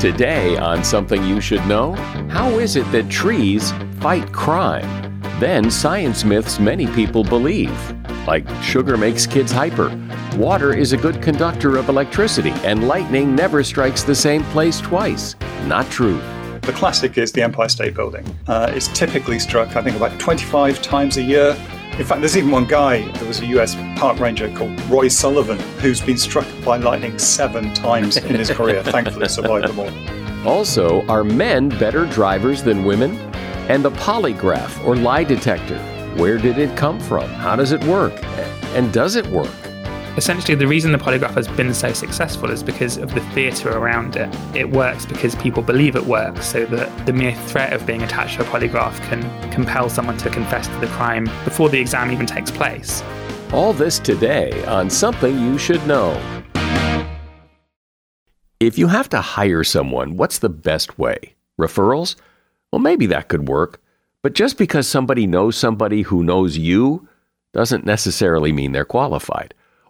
Today, on Something You Should Know, how is it that trees fight crime? Then, science myths many people believe, like sugar makes kids hyper, water is a good conductor of electricity, and lightning never strikes the same place twice. Not true. The classic is the Empire State Building. Uh, it's typically struck, I think, about 25 times a year. In fact, there's even one guy, there was a US park ranger called Roy Sullivan, who's been struck by lightning seven times in his career. Thankfully, survived them all. Also, are men better drivers than women? And the polygraph or lie detector, where did it come from? How does it work? And does it work? Essentially, the reason the polygraph has been so successful is because of the theatre around it. It works because people believe it works, so that the mere threat of being attached to a polygraph can compel someone to confess to the crime before the exam even takes place. All this today on Something You Should Know. If you have to hire someone, what's the best way? Referrals? Well, maybe that could work. But just because somebody knows somebody who knows you doesn't necessarily mean they're qualified.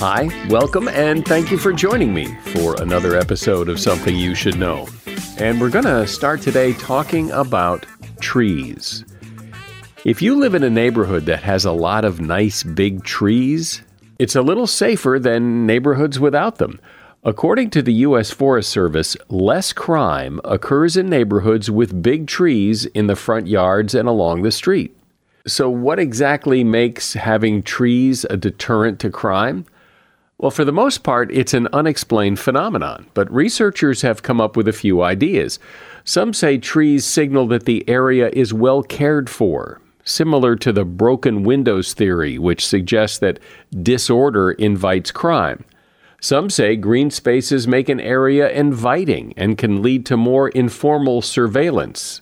Hi, welcome, and thank you for joining me for another episode of Something You Should Know. And we're going to start today talking about trees. If you live in a neighborhood that has a lot of nice big trees, it's a little safer than neighborhoods without them. According to the U.S. Forest Service, less crime occurs in neighborhoods with big trees in the front yards and along the street. So, what exactly makes having trees a deterrent to crime? Well, for the most part, it's an unexplained phenomenon, but researchers have come up with a few ideas. Some say trees signal that the area is well cared for, similar to the broken windows theory, which suggests that disorder invites crime. Some say green spaces make an area inviting and can lead to more informal surveillance.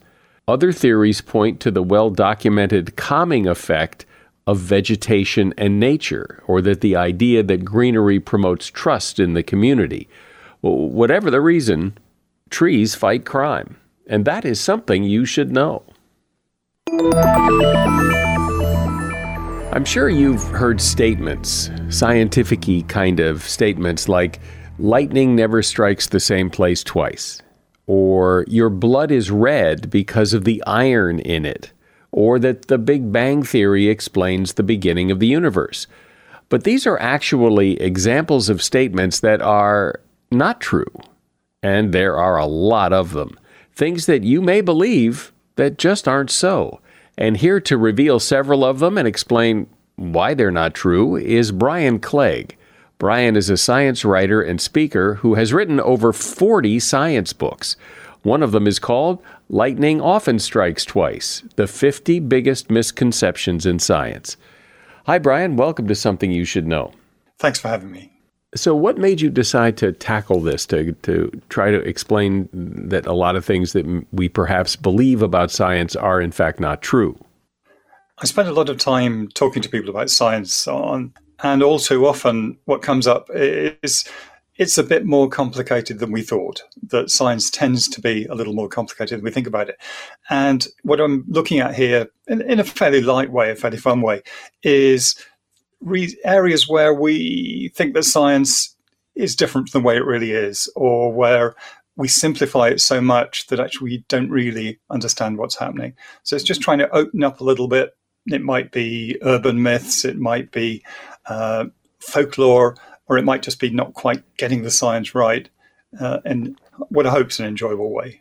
Other theories point to the well documented calming effect of vegetation and nature, or that the idea that greenery promotes trust in the community. Whatever the reason, trees fight crime, and that is something you should know. I'm sure you've heard statements, scientific kind of statements like, lightning never strikes the same place twice, or your blood is red because of the iron in it or that the Big Bang Theory explains the beginning of the universe. But these are actually examples of statements that are not true. And there are a lot of them. Things that you may believe that just aren't so. And here to reveal several of them and explain why they're not true is Brian Clegg. Brian is a science writer and speaker who has written over 40 science books. One of them is called Lightning Often Strikes Twice The 50 Biggest Misconceptions in Science. Hi, Brian. Welcome to Something You Should Know. Thanks for having me. So, what made you decide to tackle this, to, to try to explain that a lot of things that we perhaps believe about science are, in fact, not true? I spend a lot of time talking to people about science on, and all too often what comes up is it's a bit more complicated than we thought. That science tends to be a little more complicated than we think about it. And what I'm looking at here, in, in a fairly light way, a fairly fun way, is re- areas where we think that science is different from the way it really is, or where we simplify it so much that actually we don't really understand what's happening. So it's just trying to open up a little bit. It might be urban myths, it might be uh, folklore, or it might just be not quite getting the science right uh, in what I hope is an enjoyable way.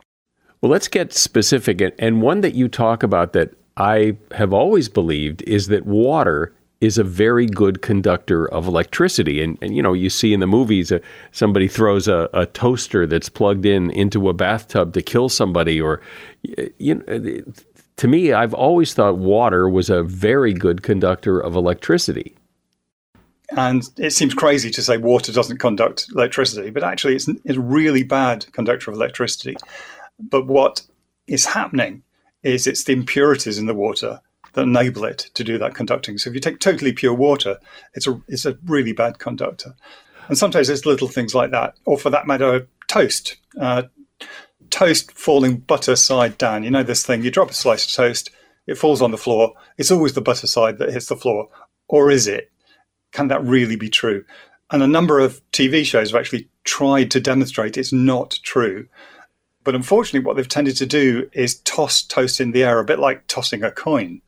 Well, let's get specific. And one that you talk about that I have always believed is that water is a very good conductor of electricity. And, and you know, you see in the movies uh, somebody throws a, a, toaster that's plugged in into a bathtub to kill somebody. Or, you know, to me, I've always thought water was a very good conductor of electricity. And it seems crazy to say water doesn't conduct electricity, but actually, it's, it's a really bad conductor of electricity. But what is happening is it's the impurities in the water that enable it to do that conducting. So if you take totally pure water, it's a it's a really bad conductor. And sometimes it's little things like that, or for that matter, toast. Uh, toast falling butter side down. You know this thing. You drop a slice of toast, it falls on the floor. It's always the butter side that hits the floor, or is it? Can that really be true? And a number of TV shows have actually tried to demonstrate it's not true. But unfortunately, what they've tended to do is toss toast in the air, a bit like tossing a coin.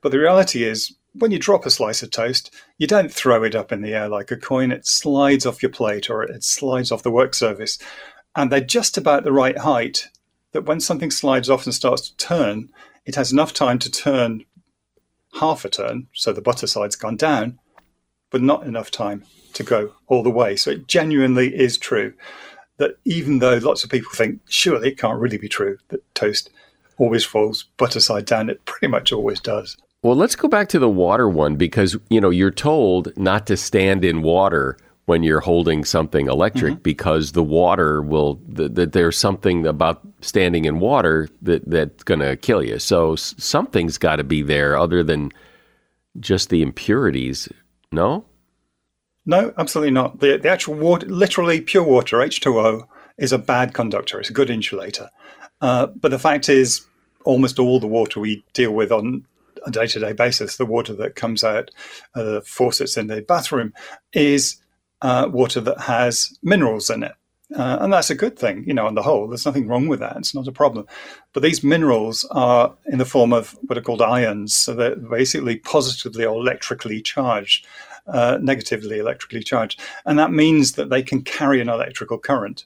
But the reality is, when you drop a slice of toast, you don't throw it up in the air like a coin. It slides off your plate or it slides off the work surface. And they're just about the right height that when something slides off and starts to turn, it has enough time to turn half a turn, so the butter side's gone down, but not enough time to go all the way. So it genuinely is true that even though lots of people think, surely it can't really be true that toast always falls butter side down, it pretty much always does. Well, let's go back to the water one because you know you're told not to stand in water when you're holding something electric mm-hmm. because the water will that the, there's something about standing in water that that's going to kill you. So something's got to be there other than just the impurities. No. No, absolutely not. The the actual water, literally pure water, H2O, is a bad conductor. It's a good insulator. Uh, but the fact is, almost all the water we deal with on a day to day basis, the water that comes out uh, the faucets in the bathroom is uh, water that has minerals in it. Uh, and that's a good thing, you know, on the whole. There's nothing wrong with that. It's not a problem. But these minerals are in the form of what are called ions. So they're basically positively or electrically charged, uh, negatively electrically charged. And that means that they can carry an electrical current.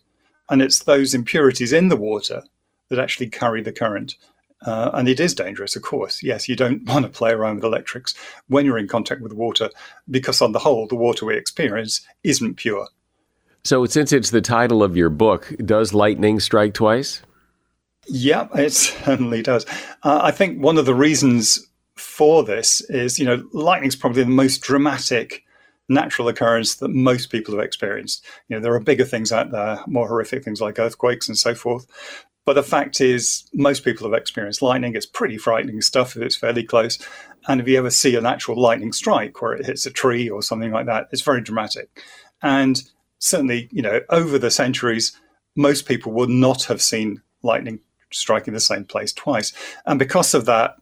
And it's those impurities in the water that actually carry the current. Uh, and it is dangerous, of course. Yes, you don't want to play around with electrics when you're in contact with water, because on the whole, the water we experience isn't pure. So, since it's the title of your book, does lightning strike twice? Yeah, it certainly does. Uh, I think one of the reasons for this is, you know, lightning's probably the most dramatic natural occurrence that most people have experienced. You know, there are bigger things out there, more horrific things like earthquakes and so forth. But the fact is, most people have experienced lightning. It's pretty frightening stuff if it's fairly close. And if you ever see an actual lightning strike where it hits a tree or something like that, it's very dramatic. And certainly, you know, over the centuries, most people would not have seen lightning striking the same place twice. And because of that,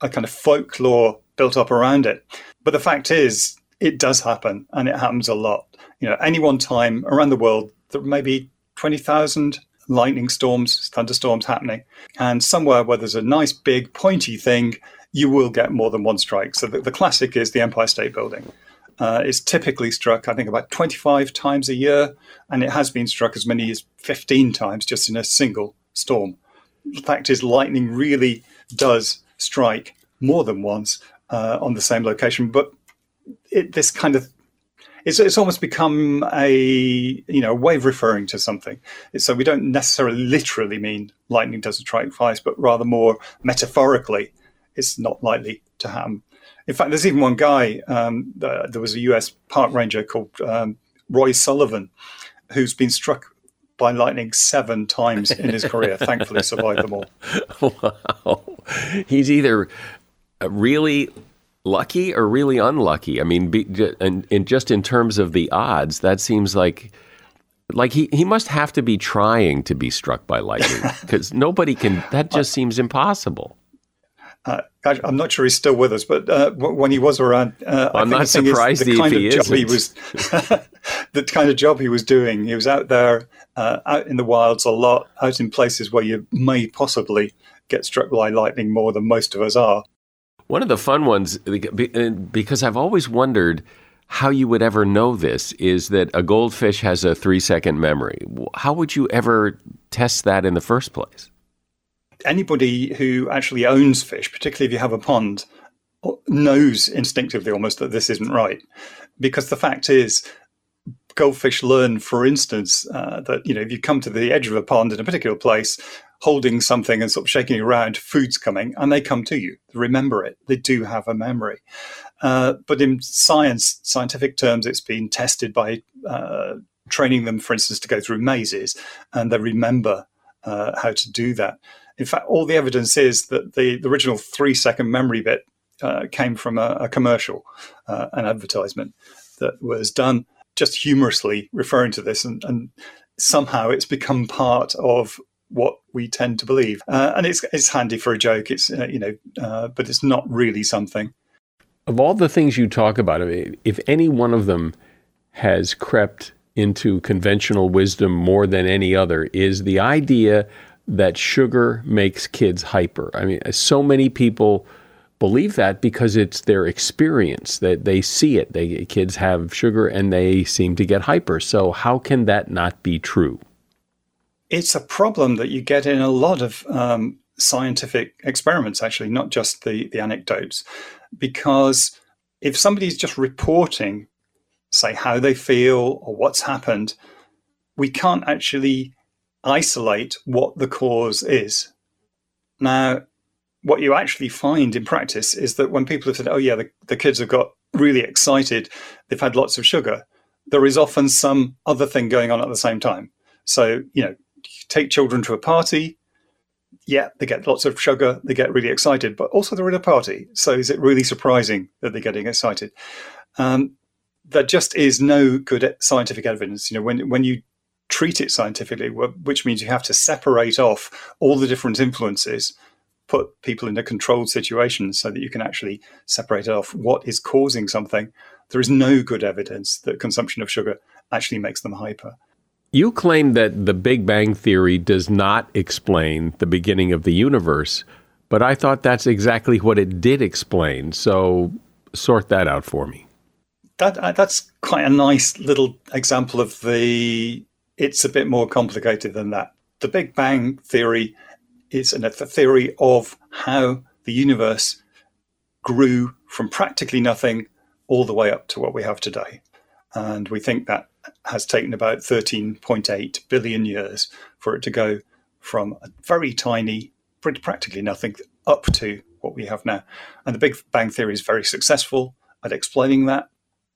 a kind of folklore built up around it. But the fact is, it does happen and it happens a lot. You know, any one time around the world, there may be 20,000 lightning storms, thunderstorms happening. And somewhere where there's a nice big pointy thing, you will get more than one strike. So the, the classic is the Empire State Building. Uh, it's typically struck, I think, about 25 times a year, and it has been struck as many as 15 times just in a single storm. The fact is, lightning really does strike more than once uh, on the same location, but it, this kind of it's, it's almost become a you know way of referring to something. So we don't necessarily literally mean lightning doesn't strike twice, but rather more metaphorically, it's not likely to happen. In fact, there's even one guy. Um, uh, there was a U.S. park ranger called um, Roy Sullivan, who's been struck by lightning seven times in his career. Thankfully, survived them all. Wow, he's either really lucky or really unlucky? I mean, be, and, and just in terms of the odds, that seems like Like he, he must have to be trying to be struck by lightning because nobody can. That just seems impossible. Uh, I'm not sure he's still with us, but uh, when he was around, uh, I'm not surprised the kind of job he was, the kind of job he was doing. He was out there, uh, out in the wilds a lot, out in places where you may possibly get struck by lightning more than most of us are. One of the fun ones, uh, because I've always wondered how you would ever know this, is that a goldfish has a three second memory. How would you ever test that in the first place? Anybody who actually owns fish, particularly if you have a pond, knows instinctively almost that this isn't right. Because the fact is, goldfish learn, for instance, uh, that you know if you come to the edge of a pond in a particular place, holding something and sort of shaking it around, food's coming, and they come to you. They remember it. They do have a memory. Uh, but in science, scientific terms, it's been tested by uh, training them, for instance, to go through mazes, and they remember uh, how to do that. In fact, all the evidence is that the, the original three second memory bit uh, came from a, a commercial, uh, an advertisement that was done just humorously referring to this, and, and somehow it's become part of what we tend to believe. Uh, and it's it's handy for a joke. It's uh, you know, uh, but it's not really something. Of all the things you talk about, if any one of them has crept into conventional wisdom more than any other, is the idea that sugar makes kids hyper. I mean, so many people believe that because it's their experience that they see it. They kids have sugar and they seem to get hyper. So how can that not be true? It's a problem that you get in a lot of um, scientific experiments, actually, not just the the anecdotes, because if somebody's just reporting, say how they feel or what's happened, we can't actually isolate what the cause is. Now, what you actually find in practice is that when people have said, oh, yeah, the, the kids have got really excited, they've had lots of sugar, there is often some other thing going on at the same time. So, you know, take children to a party, yeah, they get lots of sugar, they get really excited, but also they're at a party. So is it really surprising that they're getting excited? Um, there just is no good scientific evidence. You know, when when you treat it scientifically, which means you have to separate off all the different influences, put people in a controlled situation so that you can actually separate off what is causing something. There is no good evidence that consumption of sugar actually makes them hyper. You claim that the Big Bang Theory does not explain the beginning of the universe, but I thought that's exactly what it did explain. So sort that out for me. That, uh, that's quite a nice little example of the it's a bit more complicated than that. The Big Bang theory is a theory of how the universe grew from practically nothing all the way up to what we have today. And we think that has taken about 13.8 billion years for it to go from a very tiny, practically nothing, up to what we have now. And the Big Bang Theory is very successful at explaining that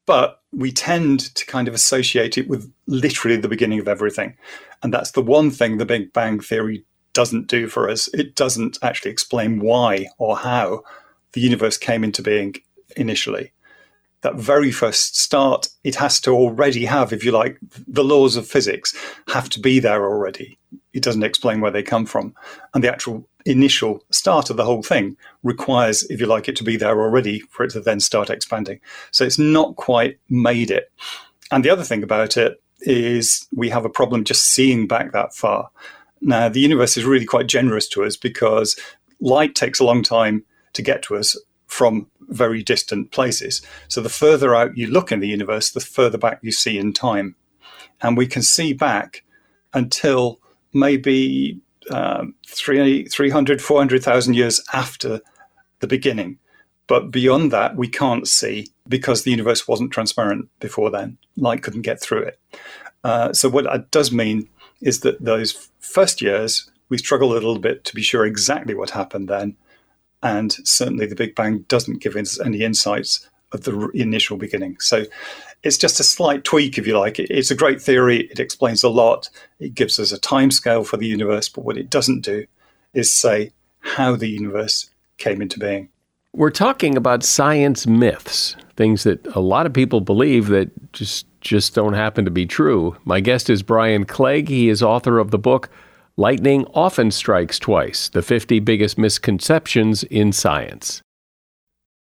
but we tend to kind of associate it with literally the beginning of everything. And that's the one thing the Big Bang Theory doesn't do for us. It doesn't actually explain why or how the universe came into being initially. That very first start, it has to already have, if you like, the laws of physics have to be there already. It doesn't explain where they come from. And the actual initial start of the whole thing requires, if you like, it to be there already for it to then start expanding. So it's not quite made it. And the other thing about it is we have a problem just seeing back that far. Now, the universe is really quite generous to us because light takes a long time to get to us from very distant places. So the further out you look in the universe, the further back you see in time. And we can see back until maybe um, 300, 400,000 years after the beginning. But beyond that, we can't see because the universe wasn't transparent before then. Light couldn't get through it. Uh, so, what that does mean is that those first years, we struggle a little bit to be sure exactly what happened then. And certainly the Big Bang doesn't give us any insights of the initial beginning. So, it's just a slight tweak, if you like. It's a great theory. It explains a lot. It gives us a time scale for the universe. But what it doesn't do is say how the universe came into being. We're talking about science myths, things that a lot of people believe that just just don't happen to be true. My guest is Brian Clegg. He is author of the book Lightning Often Strikes Twice: The 50 Biggest Misconceptions in Science.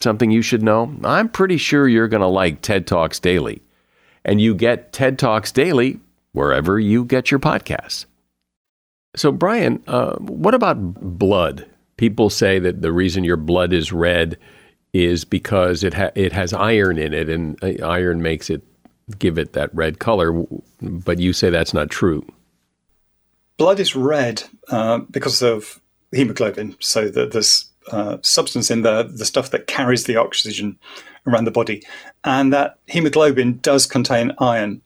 something you should know, I'm pretty sure you're going to like TED Talks Daily. And you get TED Talks Daily wherever you get your podcasts. So, Brian, uh, what about blood? People say that the reason your blood is red is because it ha- it has iron in it, and uh, iron makes it give it that red color. But you say that's not true. Blood is red uh, because of hemoglobin. So that there's uh, substance in there, the stuff that carries the oxygen around the body, and that hemoglobin does contain iron.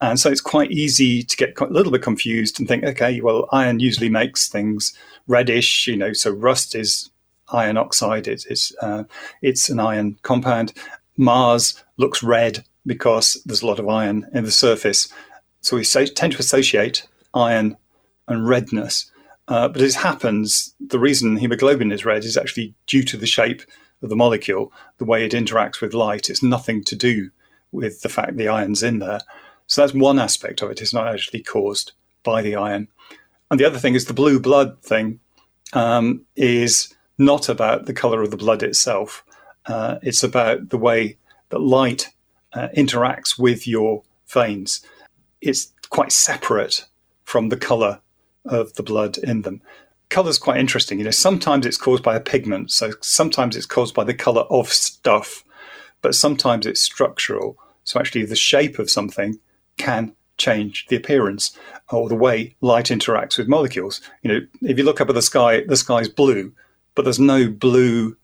And so it's quite easy to get a little bit confused and think, okay, well, iron usually makes things reddish, you know, so rust is iron oxide. It, it's uh, it's an iron compound. Mars looks red because there's a lot of iron in the surface. So we so, tend to associate iron and redness. Uh, but as happens, the reason hemoglobin is red is actually due to the shape of the molecule, the way it interacts with light. It's nothing to do with the fact the iron's in there. So that's one aspect of it. It's not actually caused by the iron. And the other thing is the blue blood thing um, is not about the color of the blood itself. Uh, it's about the way that light uh, interacts with your veins. It's quite separate from the color of the blood in them. Color is quite interesting. You know, sometimes it's caused by a pigment, so sometimes it's caused by the color of stuff, but sometimes it's structural. So actually, the shape of something can change the appearance or the way light interacts with molecules. You know, if you look up at the sky, the sky's blue but there's no blue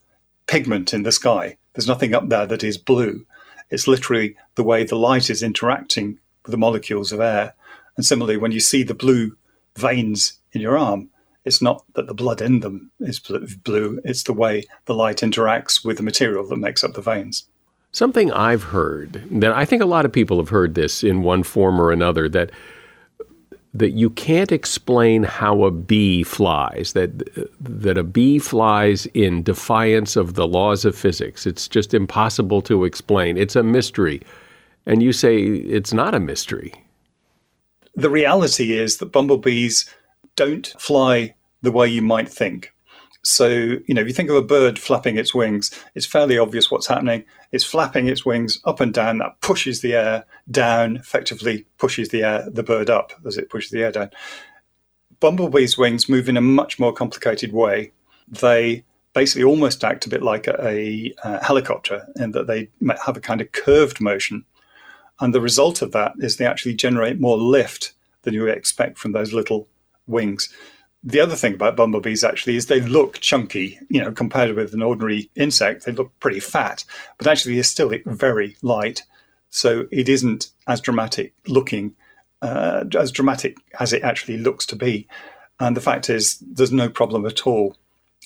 pigment in the sky. There's nothing up there that is blue. It's literally the way the light is interacting with the molecules of air. And similarly, when you see the blue veins in your arm, it's not that the blood in them is blue, it's the way the light interacts with the material that makes up the veins. Something I've heard that I think a lot of people have heard this in one form or another that that you can't explain how a bee flies, that, that a bee flies in defiance of the laws of physics. It's just impossible to explain. It's a mystery. And you say it's not a mystery. The reality is that bumblebees don't fly the way you might think. So, you know, if you think of a bird flapping its wings, it's fairly obvious what's happening. It's flapping its wings up and down. That pushes the air down, effectively pushes the air, the bird up as it pushes the air down. Bumblebees' wings move in a much more complicated way. They basically almost act a bit like a, a, a helicopter in that they have a kind of curved motion. And the result of that is they actually generate more lift than you would expect from those little wings the other thing about bumblebees actually is they look chunky, you know, compared with an ordinary insect, they look pretty fat, but actually they're still very light. So it isn't as dramatic looking, uh, as dramatic as it actually looks to be. And the fact is, there's no problem at all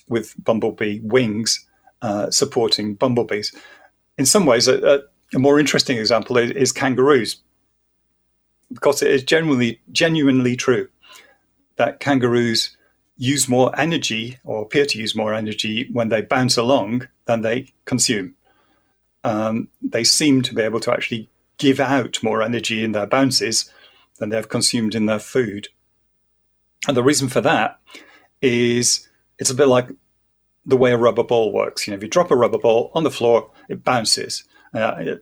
with bumblebee wings uh, supporting bumblebees. In some ways, a, a more interesting example is, is kangaroos, because it is genuinely, genuinely true that kangaroos use more energy or appear to use more energy when they bounce along than they consume. Um, they seem to be able to actually give out more energy in their bounces than they've consumed in their food. And the reason for that is it's a bit like the way a rubber ball works. You know, if you drop a rubber ball on the floor, it bounces. Uh,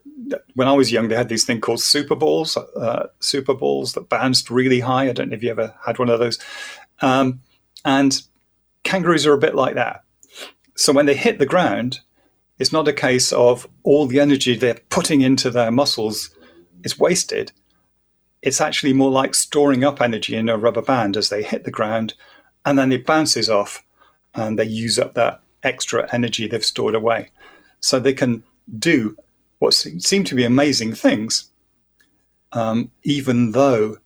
when I was young, they had these thing called super balls, uh, super balls that bounced really high. I don't know if you ever had one of those. Um, and kangaroos are a bit like that. So when they hit the ground, it's not a case of all the energy they're putting into their muscles is wasted. It's actually more like storing up energy in a rubber band as they hit the ground, and then it bounces off, and they use up that extra energy they've stored away. So they can do what seem to be amazing things, um, even though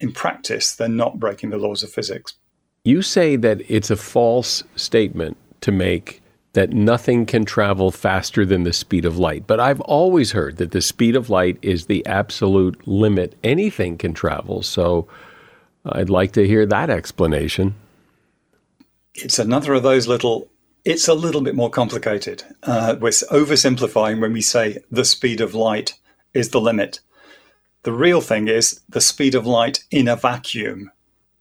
in practice they're not breaking the laws of physics. You say that it's a false statement to make that nothing can travel faster than the speed of light. But I've always heard that the speed of light is the absolute limit anything can travel. So I'd like to hear that explanation. It's another of those little it's a little bit more complicated. Uh, we're oversimplifying when we say the speed of light is the limit. The real thing is the speed of light in a vacuum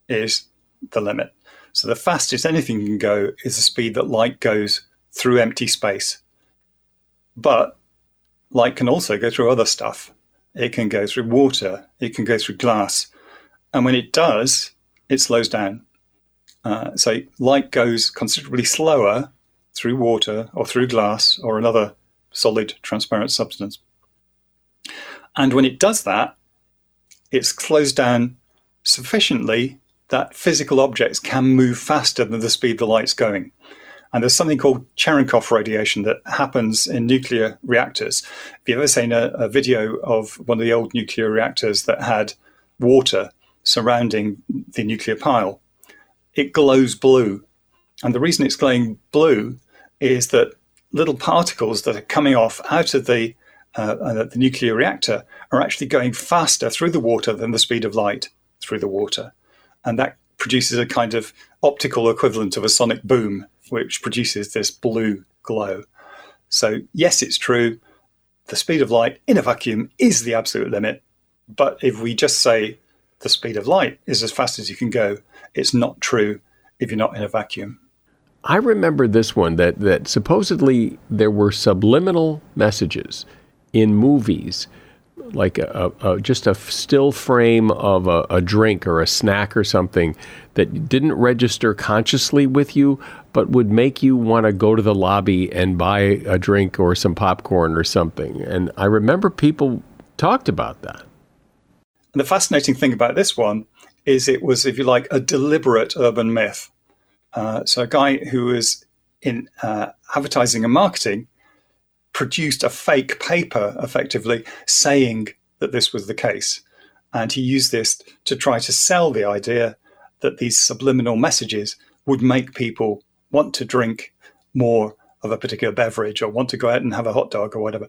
is the limit. So the fastest anything can go is the speed that light goes through empty space. But light can also go through other stuff. It can go through water, it can go through glass. And when it does, it slows down. Uh, so light goes considerably slower through water or through glass or another solid transparent substance. And when it does that, it slows down sufficiently that physical objects can move faster than the speed the light's going. And there's something called Cherenkov radiation that happens in nuclear reactors. If you've ever seen a, a video of one of the old nuclear reactors that had water surrounding the nuclear pile, it glows blue. And the reason it's glowing blue is that little particles that are coming off out of the, uh, uh, the nuclear reactor are actually going faster through the water than the speed of light through the water. And that produces a kind of optical equivalent of a sonic boom, which produces this blue glow. So, yes, it's true. The speed of light in a vacuum is the absolute limit. But if we just say the speed of light is as fast as you can go, it's not true if you're not in a vacuum. I remember this one that, that supposedly there were subliminal messages in movies, like a, a, just a still frame of a, a drink or a snack or something that didn't register consciously with you, but would make you want to go to the lobby and buy a drink or some popcorn or something. And I remember people talked about that. And the fascinating thing about this one is it was, if you like, a deliberate urban myth. Uh, so a guy who was in uh, advertising and marketing produced a fake paper, effectively saying that this was the case, and he used this to try to sell the idea that these subliminal messages would make people want to drink more of a particular beverage or want to go out and have a hot dog or whatever.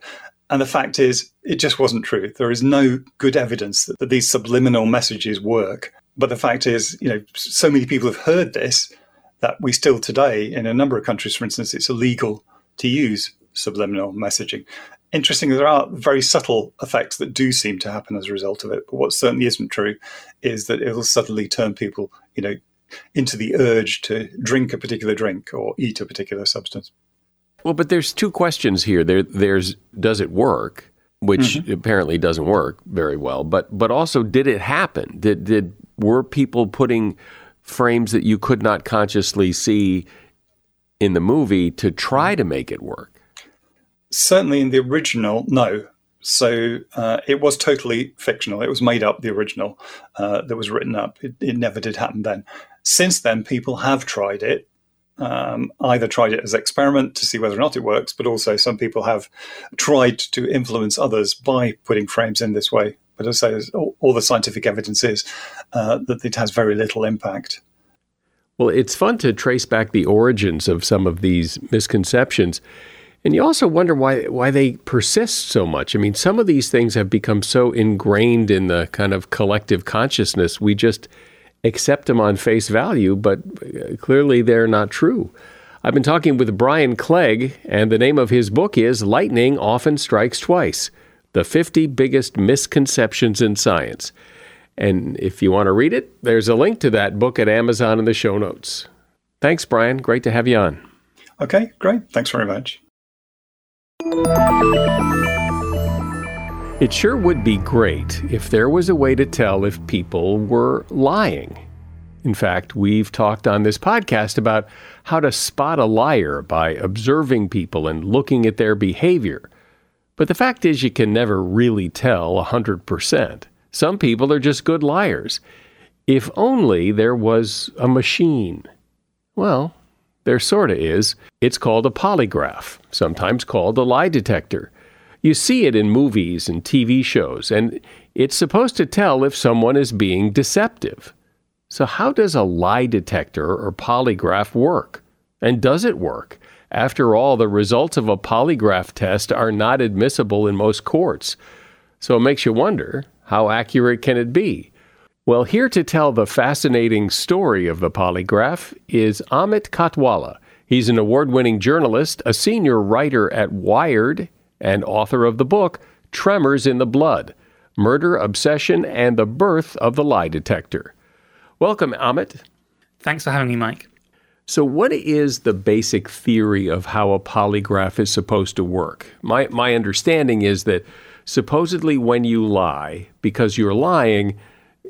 And the fact is, it just wasn't true. There is no good evidence that, that these subliminal messages work. But the fact is, you know, so many people have heard this that we still today, in a number of countries, for instance, it's illegal to use subliminal messaging. Interesting, there are very subtle effects that do seem to happen as a result of it. But what certainly isn't true is that it'll suddenly turn people, you know, into the urge to drink a particular drink or eat a particular substance. Well, but there's two questions here. There, there's does it work, which mm-hmm. apparently doesn't work very well, but but also did it happen? Did did were people putting frames that you could not consciously see in the movie to try to make it work? Certainly in the original, no. So uh, it was totally fictional. It was made up, the original uh, that was written up. It, it, never did happen then. Since then, people have tried it. Um, either tried it as experiment to see whether or not it works, but also some people have tried to influence others by putting frames in this way. But as I say, all, the scientific evidence is uh, that it has very little impact. Well, it's fun to trace back the origins of some of these misconceptions. And you also wonder why why they persist so much. I mean, some of these things have become so ingrained in the kind of collective consciousness, we just accept them on face value, but uh, clearly they're not true. I've been talking with Brian Clegg, and the name of his book is Lightning Often Strikes Twice The 50 Biggest Misconceptions in Science. And if you want to read it, there's a link to that book at Amazon in the show notes. Thanks, Brian. Great to have you on. Okay, great. Thanks very much. It sure would be great if there was a way to tell if people were lying. In fact, we've talked on this podcast about how to spot a liar by observing people and looking at their behavior. But the fact is, you can never really tell 100%. Some people are just good liars. If only there was a machine. Well, there sorta is. It's called a polygraph, sometimes called a lie detector. You see it in movies and TV shows, and it's supposed to tell if someone is being deceptive. So, how does a lie detector or polygraph work? And does it work? After all, the results of a polygraph test are not admissible in most courts. So, it makes you wonder how accurate can it be? Well, here to tell the fascinating story of the polygraph is Amit Katwala. He's an award winning journalist, a senior writer at Wired, and author of the book Tremors in the Blood Murder, Obsession, and the Birth of the Lie Detector. Welcome, Amit. Thanks for having me, Mike. So, what is the basic theory of how a polygraph is supposed to work? My, my understanding is that supposedly when you lie, because you're lying,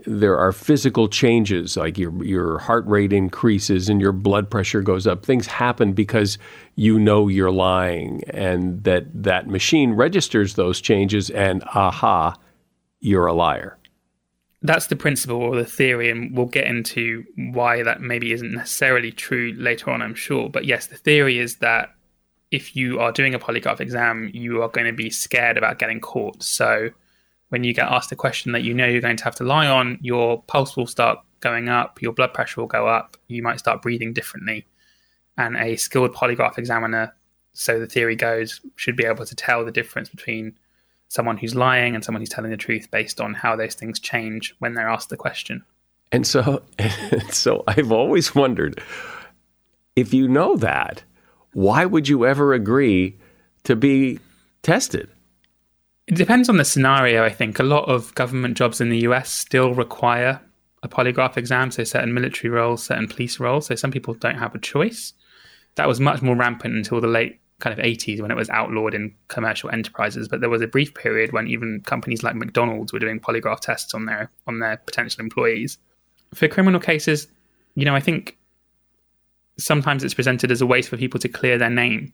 there are physical changes like your your heart rate increases and your blood pressure goes up things happen because you know you're lying and that that machine registers those changes and aha you're a liar that's the principle or the theory and we'll get into why that maybe isn't necessarily true later on i'm sure but yes the theory is that if you are doing a polygraph exam you are going to be scared about getting caught so when you get asked a question that you know you're going to have to lie on, your pulse will start going up, your blood pressure will go up, you might start breathing differently. And a skilled polygraph examiner, so the theory goes, should be able to tell the difference between someone who's lying and someone who's telling the truth based on how those things change when they're asked the question. And so so I've always wondered if you know that, why would you ever agree to be tested? It depends on the scenario, I think. A lot of government jobs in the US still require a polygraph exam, so certain military roles, certain police roles. So some people don't have a choice. That was much more rampant until the late kind of 80s when it was outlawed in commercial enterprises. But there was a brief period when even companies like McDonald's were doing polygraph tests on their on their potential employees. For criminal cases, you know, I think sometimes it's presented as a way for people to clear their name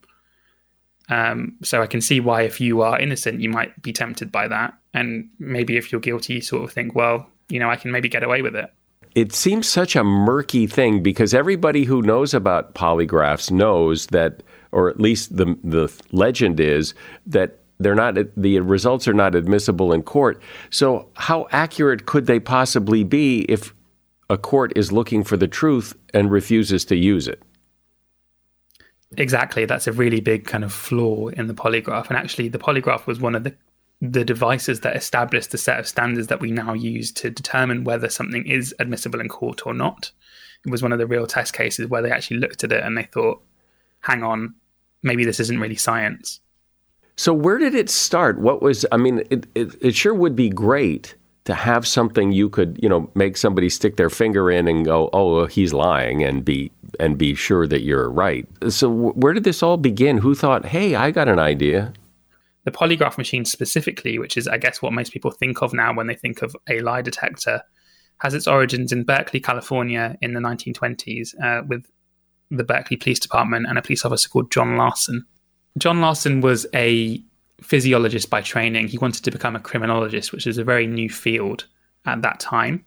um, so I can see why, if you are innocent, you might be tempted by that, and maybe if you're guilty, you sort of think, well, you know, I can maybe get away with it. It seems such a murky thing because everybody who knows about polygraphs knows that, or at least the the legend is that they're not the results are not admissible in court. So how accurate could they possibly be if a court is looking for the truth and refuses to use it? Exactly. That's a really big kind of flaw in the polygraph. And actually, the polygraph was one of the the devices that established the set of standards that we now use to determine whether something is admissible in court or not. It was one of the real test cases where they actually looked at it and they thought, hang on, maybe this isn't really science. So, where did it start? What was, I mean, it, it, it sure would be great to have something you could, you know, make somebody stick their finger in and go, "Oh, well, he's lying," and be and be sure that you're right. So, where did this all begin? Who thought, "Hey, I got an idea"? The polygraph machine specifically, which is, I guess, what most people think of now when they think of a lie detector, has its origins in Berkeley, California, in the 1920s, uh, with the Berkeley Police Department and a police officer called John Larson. John Larson was a physiologist by training. He wanted to become a criminologist, which is a very new field at that time.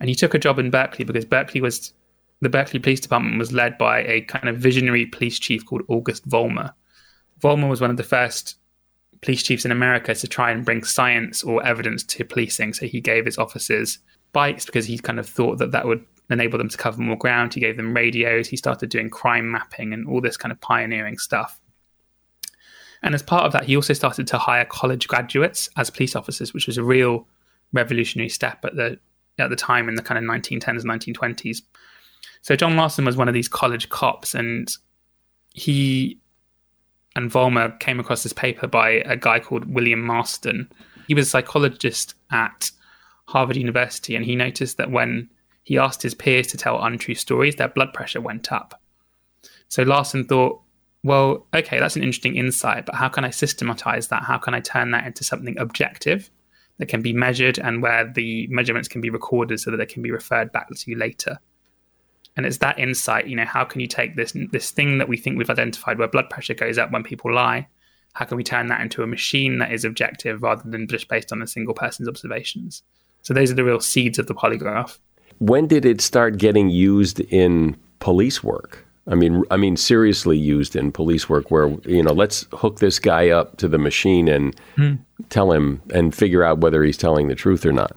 And he took a job in Berkeley because Berkeley was the Berkeley Police Department was led by a kind of visionary police chief called August Vollmer. Vollmer was one of the first police chiefs in America to try and bring science or evidence to policing. So he gave his officers bikes because he kind of thought that that would enable them to cover more ground. He gave them radios. He started doing crime mapping and all this kind of pioneering stuff. And as part of that, he also started to hire college graduates as police officers, which was a real revolutionary step at the at the time in the kind of 1910s, 1920s. So John Larson was one of these college cops, and he and Vollmer came across this paper by a guy called William Marston. He was a psychologist at Harvard University, and he noticed that when he asked his peers to tell untrue stories, their blood pressure went up. So Larson thought, well, okay, that's an interesting insight, but how can I systematize that? How can I turn that into something objective that can be measured and where the measurements can be recorded so that they can be referred back to you later? And it's that insight, you know, how can you take this this thing that we think we've identified where blood pressure goes up when people lie? How can we turn that into a machine that is objective rather than just based on a single person's observations? So those are the real seeds of the polygraph. When did it start getting used in police work? I mean, I mean, seriously used in police work, where you know, let's hook this guy up to the machine and hmm. tell him and figure out whether he's telling the truth or not.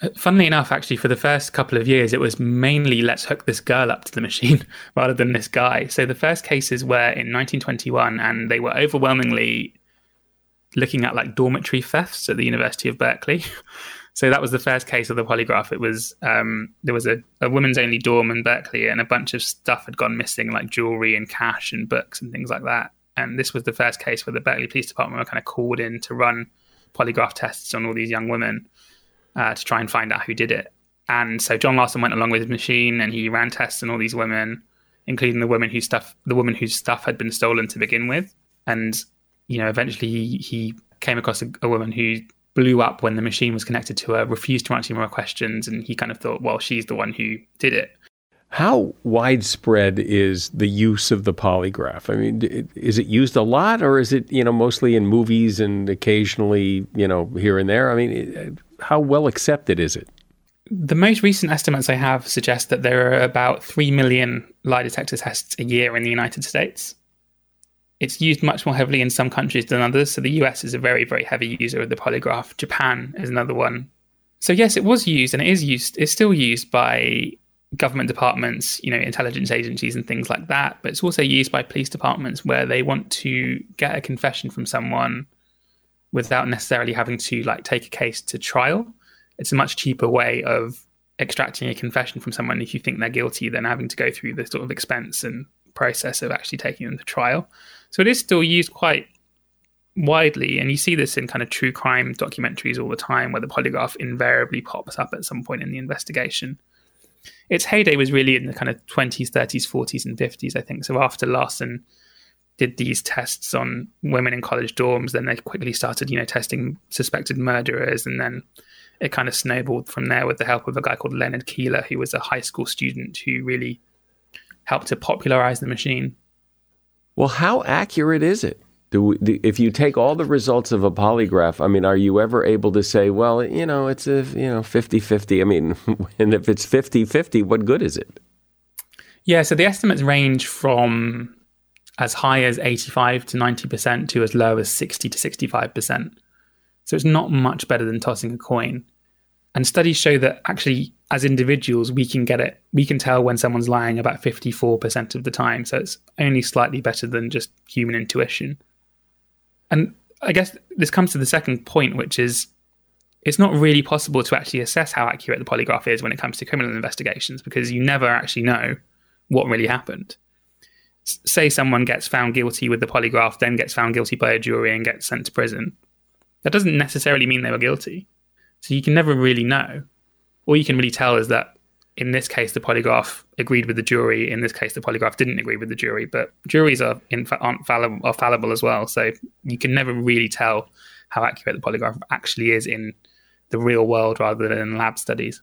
Uh, funnily enough, actually, for the first couple of years, it was mainly let's hook this girl up to the machine rather than this guy. So the first cases were in 1921, and they were overwhelmingly looking at like dormitory thefts at the University of Berkeley. So that was the first case of the polygraph. It was um, there was a, a women's only dorm in Berkeley, and a bunch of stuff had gone missing, like jewelry and cash and books and things like that. And this was the first case where the Berkeley Police Department were kind of called in to run polygraph tests on all these young women uh, to try and find out who did it. And so John Larson went along with his machine, and he ran tests on all these women, including the women whose stuff, the woman whose stuff had been stolen to begin with. And you know, eventually he, he came across a, a woman who blew up when the machine was connected to her, refused to answer more questions, and he kind of thought, well, she's the one who did it. How widespread is the use of the polygraph? I mean, is it used a lot, or is it you know mostly in movies and occasionally you know here and there? I mean, uh, how well accepted is it? The most recent estimates I have suggest that there are about three million lie detector tests a year in the United States it's used much more heavily in some countries than others. So the US is a very, very heavy user of the polygraph. Japan is another one. So yes, it was used and it is used, it's still used by government departments, you know, intelligence agencies and things like that. But it's also used by police departments where they want to get a confession from someone without necessarily having to like take a case to trial. It's a much cheaper way of extracting a confession from someone if you think they're guilty than having to go through the sort of expense and process of actually taking them to trial. So it is still used quite widely, and you see this in kind of true crime documentaries all the time, where the polygraph invariably pops up at some point in the investigation. Its heyday was really in the kind of 20s, 30s, 40s, and 50s, I think. So after Larson did these tests on women in college dorms, then they quickly started, you know, testing suspected murderers, and then it kind of snowballed from there with the help of a guy called Leonard Keeler, who was a high school student who really helped to popularize the machine. Well, how accurate is it? Do, we, do, if you take all the results of a polygraph, I mean, are you ever able to say, well, you know, it's a, you know, 50-50. I mean, and if it's 50-50, what good is it? Yeah, so the estimates range from as high as 85 to 90% to as low as 60 to 65%. So it's not much better than tossing a coin. And studies show that actually, as individuals, we can get it. We can tell when someone's lying about 54% of the time. So it's only slightly better than just human intuition. And I guess this comes to the second point, which is it's not really possible to actually assess how accurate the polygraph is when it comes to criminal investigations because you never actually know what really happened. say someone gets found guilty with the polygraph, then gets found guilty by a jury and gets sent to prison. That doesn't necessarily mean they were guilty So you can never really know. All you can really tell is that in this case, the polygraph agreed with the jury. In this case, the polygraph didn't agree with the jury. But juries are in, aren't fallible, are fallible as well. So you can never really tell how accurate the polygraph actually is in the real world rather than in lab studies.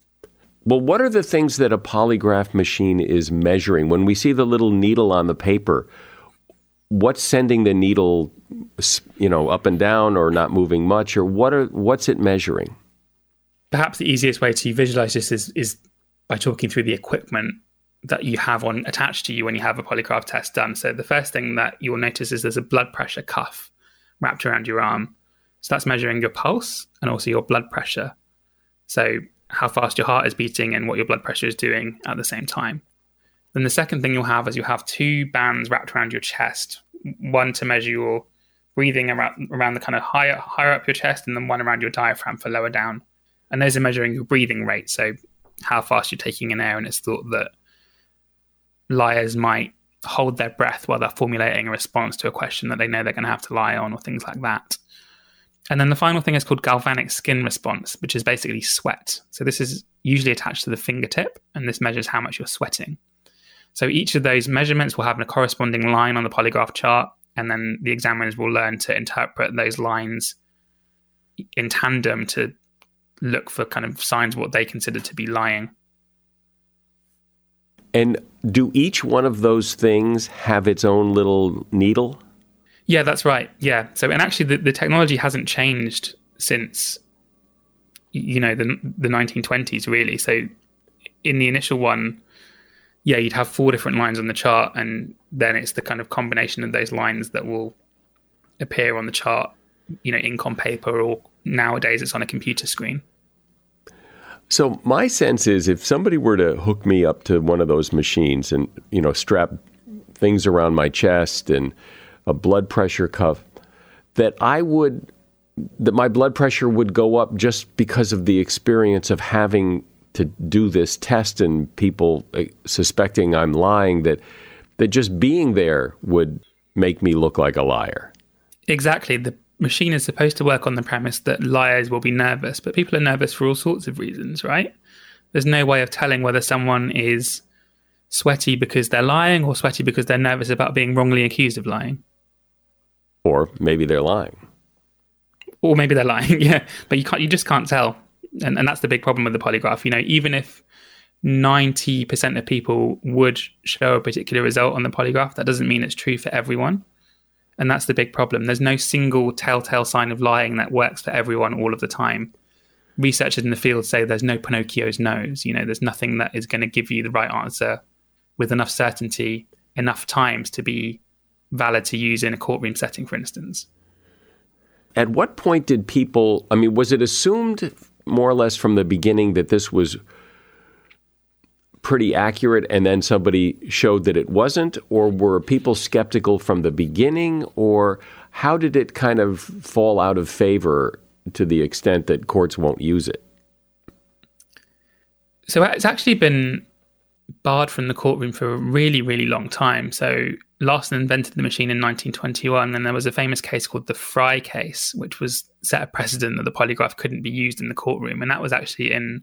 Well, what are the things that a polygraph machine is measuring? When we see the little needle on the paper, what's sending the needle, you know, up and down or not moving much, or what are what's it measuring? Perhaps the easiest way to visualize this is is by talking through the equipment that you have on attached to you when you have a polygraph test done. So the first thing that you'll notice is there's a blood pressure cuff wrapped around your arm. So that's measuring your pulse and also your blood pressure. So how fast your heart is beating and what your blood pressure is doing at the same time. Then the second thing you'll have is you'll have two bands wrapped around your chest, one to measure your breathing around, around the kind of higher higher up your chest, and then one around your diaphragm for lower down. And those are measuring your breathing rate. So how fast you're taking in air, and it's thought that liars might hold their breath while they're formulating a response to a question that they know they're going to have to lie on, or things like that. And then the final thing is called galvanic skin response, which is basically sweat. So this is usually attached to the fingertip, and this measures how much you're sweating. So each of those measurements will have a corresponding line on the polygraph chart, and then the examiners will learn to interpret those lines in tandem to look for kind of signs of what they consider to be lying. And do each one of those things have its own little needle? Yeah, that's right. Yeah. So, and actually, the, the technology hasn't changed since, you know, the, the 1920s, really. So, in the initial one, yeah, you'd have four different lines on the chart, and then it's the kind of combination of those lines that will appear on the chart, you know, ink on paper, or nowadays it's on a computer screen. So my sense is if somebody were to hook me up to one of those machines and, you know, strap things around my chest and a blood pressure cuff, that I would that my blood pressure would go up just because of the experience of having to do this test and people uh, suspecting I'm lying that that just being there would make me look like a liar. Exactly. The machine is supposed to work on the premise that liars will be nervous, but people are nervous for all sorts of reasons, right? There's no way of telling whether someone is sweaty because they're lying or sweaty because they're nervous about being wrongly accused of lying. Or maybe they're lying. Or maybe they're lying, yeah. But you can't you just can't tell. And and that's the big problem with the polygraph. You know, even if 90% of people would show a particular result on the polygraph, that doesn't mean it's true for everyone. And that's the big problem. There's no single telltale sign of lying that works for everyone all of the time. Researchers in the field say there's no Pinocchio's nose. You know, there's nothing that is going to give you the right answer with enough certainty, enough times to be valid to use in a courtroom setting, for instance. At what point did people, I mean, was it assumed more or less from the beginning that this was pretty accurate and then somebody showed that it wasn't? Or were people skeptical from the beginning? Or how did it kind of fall out of favor to the extent that courts won't use it? So it's actually been barred from the courtroom for a really, really long time. So Larson invented the machine in 1921, and there was a famous case called the Frye case, which was set a precedent that the polygraph couldn't be used in the courtroom, and that was actually in,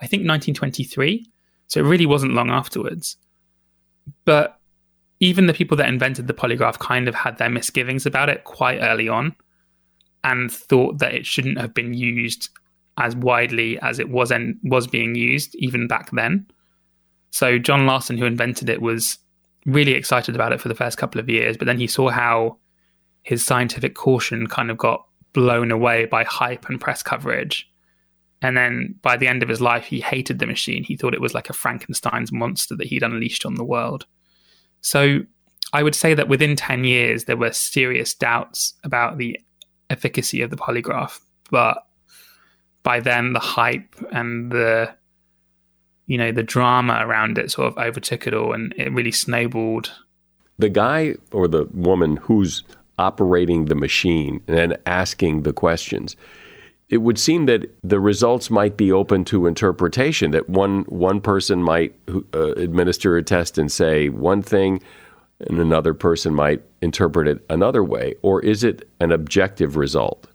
I think, 1923. So it really wasn't long afterwards. But even the people that invented the polygraph kind of had their misgivings about it quite early on and thought that it shouldn't have been used as widely as it was and was being used even back then. So John Larson, who invented it, was really excited about it for the first couple of years, but then he saw how his scientific caution kind of got blown away by hype and press coverage and then by the end of his life, he hated the machine. He thought it was like a Frankenstein's monster that he'd unleashed on the world. So I would say that within 10 years, there were serious doubts about the efficacy of the polygraph. But by then, the hype and the you know the drama around it sort of overtook it all and it really snowballed the guy or the woman who's operating the machine and asking the questions it would seem that the results might be open to interpretation. That one one person might uh, administer a test and say one thing, and another person might interpret it another way. Or is it an objective result?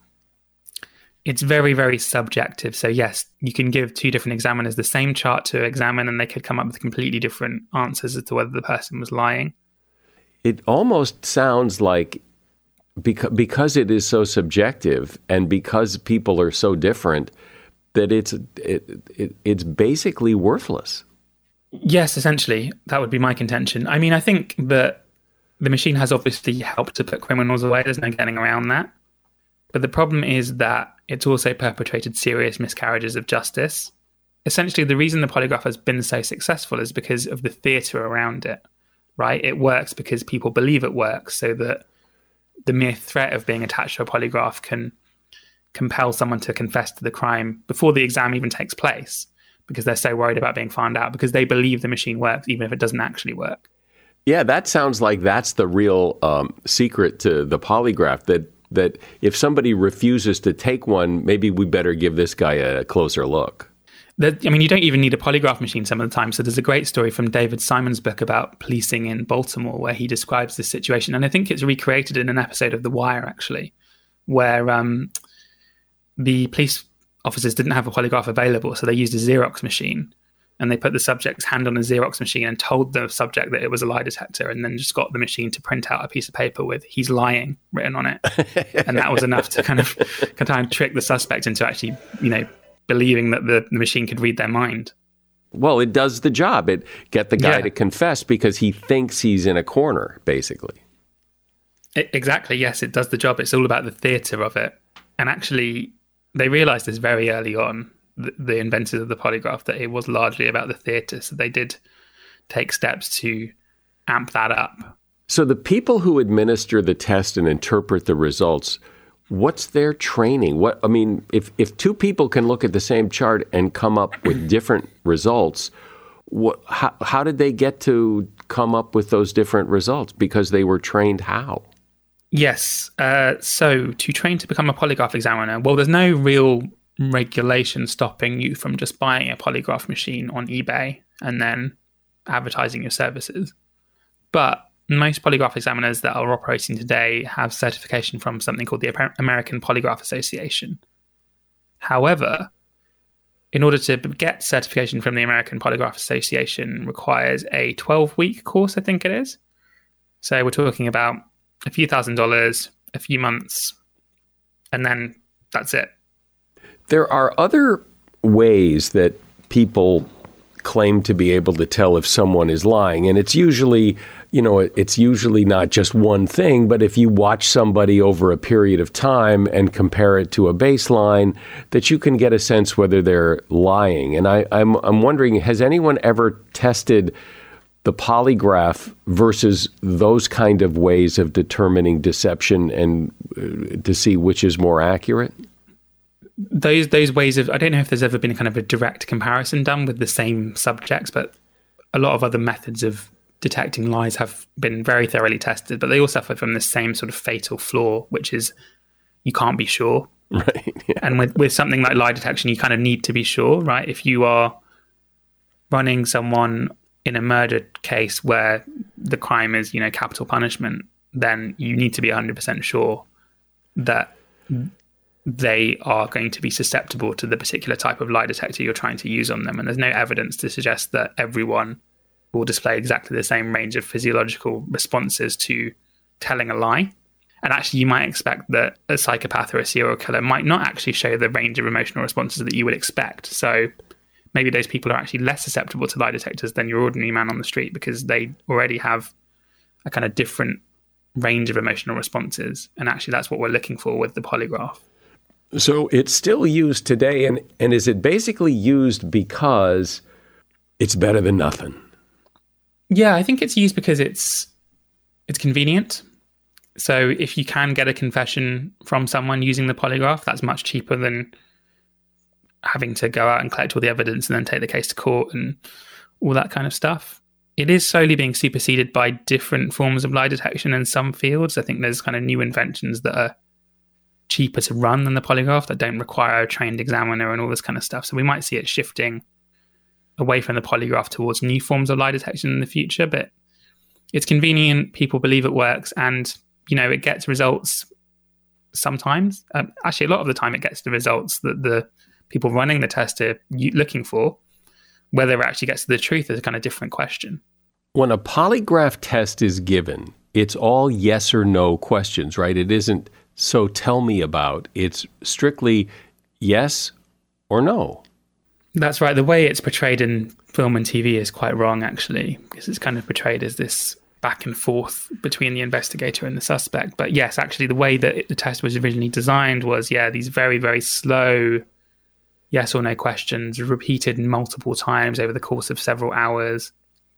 it's very, very subjective. So, yes, you can give two different examiners the same chart to examine, and they could come up with completely different answers as to whether the person was lying. It almost sounds like because, because it is so subjective and because people are so different that it's it, it, it's basically worthless. Yes, essentially, that would be my contention. I mean, I think that the machine has obviously helped to put criminals away. There's no getting around that. But the problem is that it's also perpetrated serious miscarriages of justice. Essentially, the reason the polygraph has been so successful is because of the theatre around it, right? It works because people believe it works, so that the mere threat of being attached to a polygraph can compel someone to confess to the crime before the exam even takes place because they're so worried about being found out because they believe the machine works even if it doesn't actually work. Yeah, that sounds like that's the real um, secret to the polygraph that that if somebody refuses to take one, maybe we better give this guy a closer look. I mean, you don't even need a polygraph machine some of the time. So there's a great story from David Simon's book about policing in Baltimore where he describes this situation. And I think it's recreated in an episode of The Wire, actually, where um, the police officers didn't have a polygraph available. So they used a Xerox machine and they put the subject's hand on a Xerox machine and told the subject that it was a lie detector, and then just got the machine to print out a piece of paper with "he's lying" written on it, and that was enough to kind of kind of trick the suspect into actually, you know, believing that the, the machine could read their mind. Well, it does the job. It get the guy yeah. to confess because he thinks he's in a corner, basically. It, exactly. Yes, it does the job. It's all about the theatre of it, and actually, they realised this very early on the, the inventors of the polygraph that it was largely about the theatre. So they did take steps to amp that up. So the people who administer the test and interpret the results, what's their training? What I mean, if if two people can look at the same chart and come up with different results, what, how, how did they get to come up with those different results? Because they were trained how? Yes. Uh, so to train to become a polygraph examiner, well, there's no real regulation stopping you from just buying a polygraph machine on eBay and then advertising your services. But most polygraph examiners that are operating today have certification from something called the American Polygraph Association. However, in order to get certification from the American Polygraph Association requires a 12 week course, I think it is. So we're talking about a few thousand dollars, a few months, and then that's it. There are other ways that people claim to be able to tell if someone is lying. And it's usually, you know, it's usually not just one thing, but if you watch somebody over a period of time and compare it to a baseline, that you can get a sense whether they're lying. And I, I'm, I'm wondering, has anyone ever tested the polygraph versus those kind of ways of determining deception and uh, to see which is more accurate? those those ways of I don't know if there's ever been a kind of a direct comparison done with the same subjects, but a lot of other methods of detecting lies have been very thoroughly tested, but they all suffer from the same sort of fatal flaw, which is you can't be sure. Right. Yeah. And with, with something like lie detection, you kind of need to be sure, right? If you are running someone in a murder case where the crime is, you know, capital punishment, then you need to be 100% sure that they are going to be susceptible to the particular type of lie detector you're trying to use on them. And there's no evidence to suggest that everyone will display exactly the same range of physiological responses to telling a lie. And actually, you might expect that a psychopath or a serial killer might not actually show the range of emotional responses that you would expect. So maybe those people are actually less susceptible to lie detectors than your ordinary man on the street because they already have a kind of different range of emotional responses. And actually, that's what we're looking for with the polygraph. So it's still used today, and, and is it basically used because it's better than nothing? Yeah, I think it's used because it's it's convenient. So if you can get a confession from someone using the polygraph, that's much cheaper than having to go out and collect all the evidence and then take the case to court and all that kind of stuff. It is slowly being superseded by different forms of lie detection in some fields. I think there's kind of new inventions that are cheaper to run than the polygraph that don't require a trained examiner and all this kind of stuff. So we might see it shifting away from the polygraph towards new forms of lie detection in the future. But it's convenient, people believe it works, and you know, it gets results sometimes. Um, actually, a lot of the time, it gets the results that the people running the test are looking for. Whether it actually gets to the truth is a kind of different question. When a polygraph test is given, it's all yes or no questions, right? It isn't so tell me about. It's strictly yes or no. That's right. The way it's portrayed in film and TV is quite wrong, actually, because it's kind of portrayed as this back and forth between the investigator and the suspect. But yes, actually, the way that it, the test was originally designed was, yeah, these very, very slow yes or no questions repeated multiple times over the course of several hours.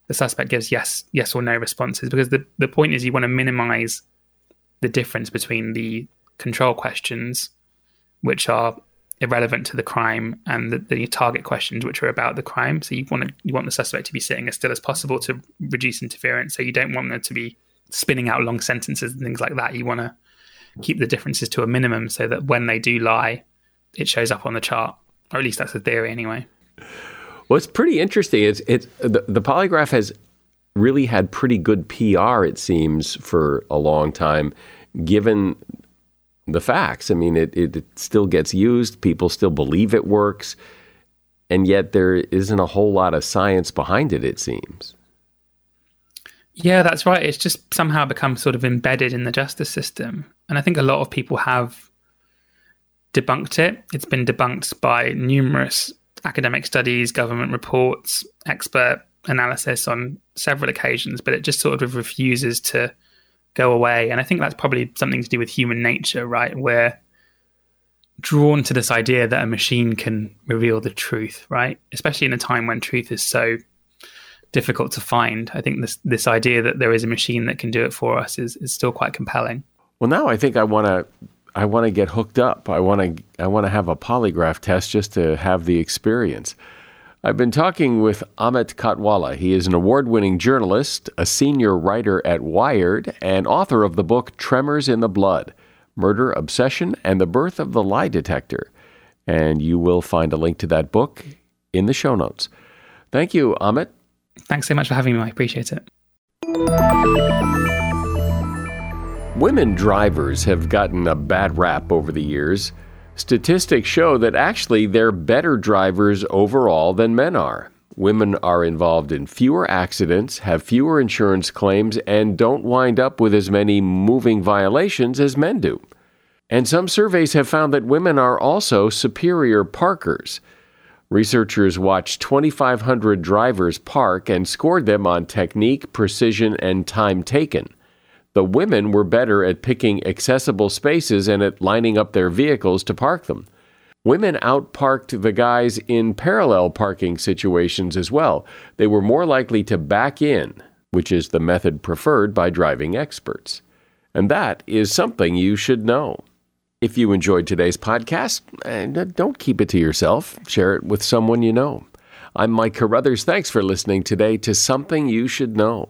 The suspect gives yes, yes or no responses because the, the point is you want to minimize the difference between the control questions, which are irrelevant to the crime and the, the, target questions which are about the crime. So you want to, you want the suspect to be sitting as still as possible to reduce interference. So you don't want them to be spinning out long sentences and things like that. You want to keep the differences to a minimum so that when they do lie, it shows up on the chart, or at least that's the theory anyway. Well, it's pretty interesting. It's it's the, the polygraph has really had pretty good PR, it seems, for a long time, given the facts. I mean, it, it still gets used, people still believe it works, and yet there isn't a whole lot of science behind it, it seems. Yeah, that's right. It's just somehow become sort of embedded in the justice system. And I think a lot of people have debunked it. It's been debunked by numerous academic studies, government reports, expert analysis on several occasions, but it just sort of refuses to go away. And I think that's probably something to do with human nature, right? We're drawn to this idea that a machine can reveal the truth, right? Especially in a time when truth is so difficult to find. I think this this idea that there is a machine that can do it for us is, is still quite compelling. Well, now I think I want to I want to get hooked up. I want to I want to have a polygraph test just to have the experience. I've been talking with Amit Katwala. He is an award winning journalist, a senior writer at Wired, and author of the book Tremors in the Blood Murder, Obsession, and the Birth of the Lie Detector. And you will find a link to that book in the show notes. Thank you, Amit. Thanks so much for having me. I appreciate it. Women drivers have gotten a bad rap over the years. Statistics show that actually they're better drivers overall than men are. Women are involved in fewer accidents, have fewer insurance claims, and don't wind up with as many moving violations as men do. And some surveys have found that women are also superior parkers. Researchers watched 2,500 drivers park and scored them on technique, precision, and time taken. The women were better at picking accessible spaces and at lining up their vehicles to park them. Women outparked the guys in parallel parking situations as well. They were more likely to back in, which is the method preferred by driving experts. And that is something you should know. If you enjoyed today's podcast, eh, don't keep it to yourself. Share it with someone you know. I'm Mike Carruthers. Thanks for listening today to Something You Should Know.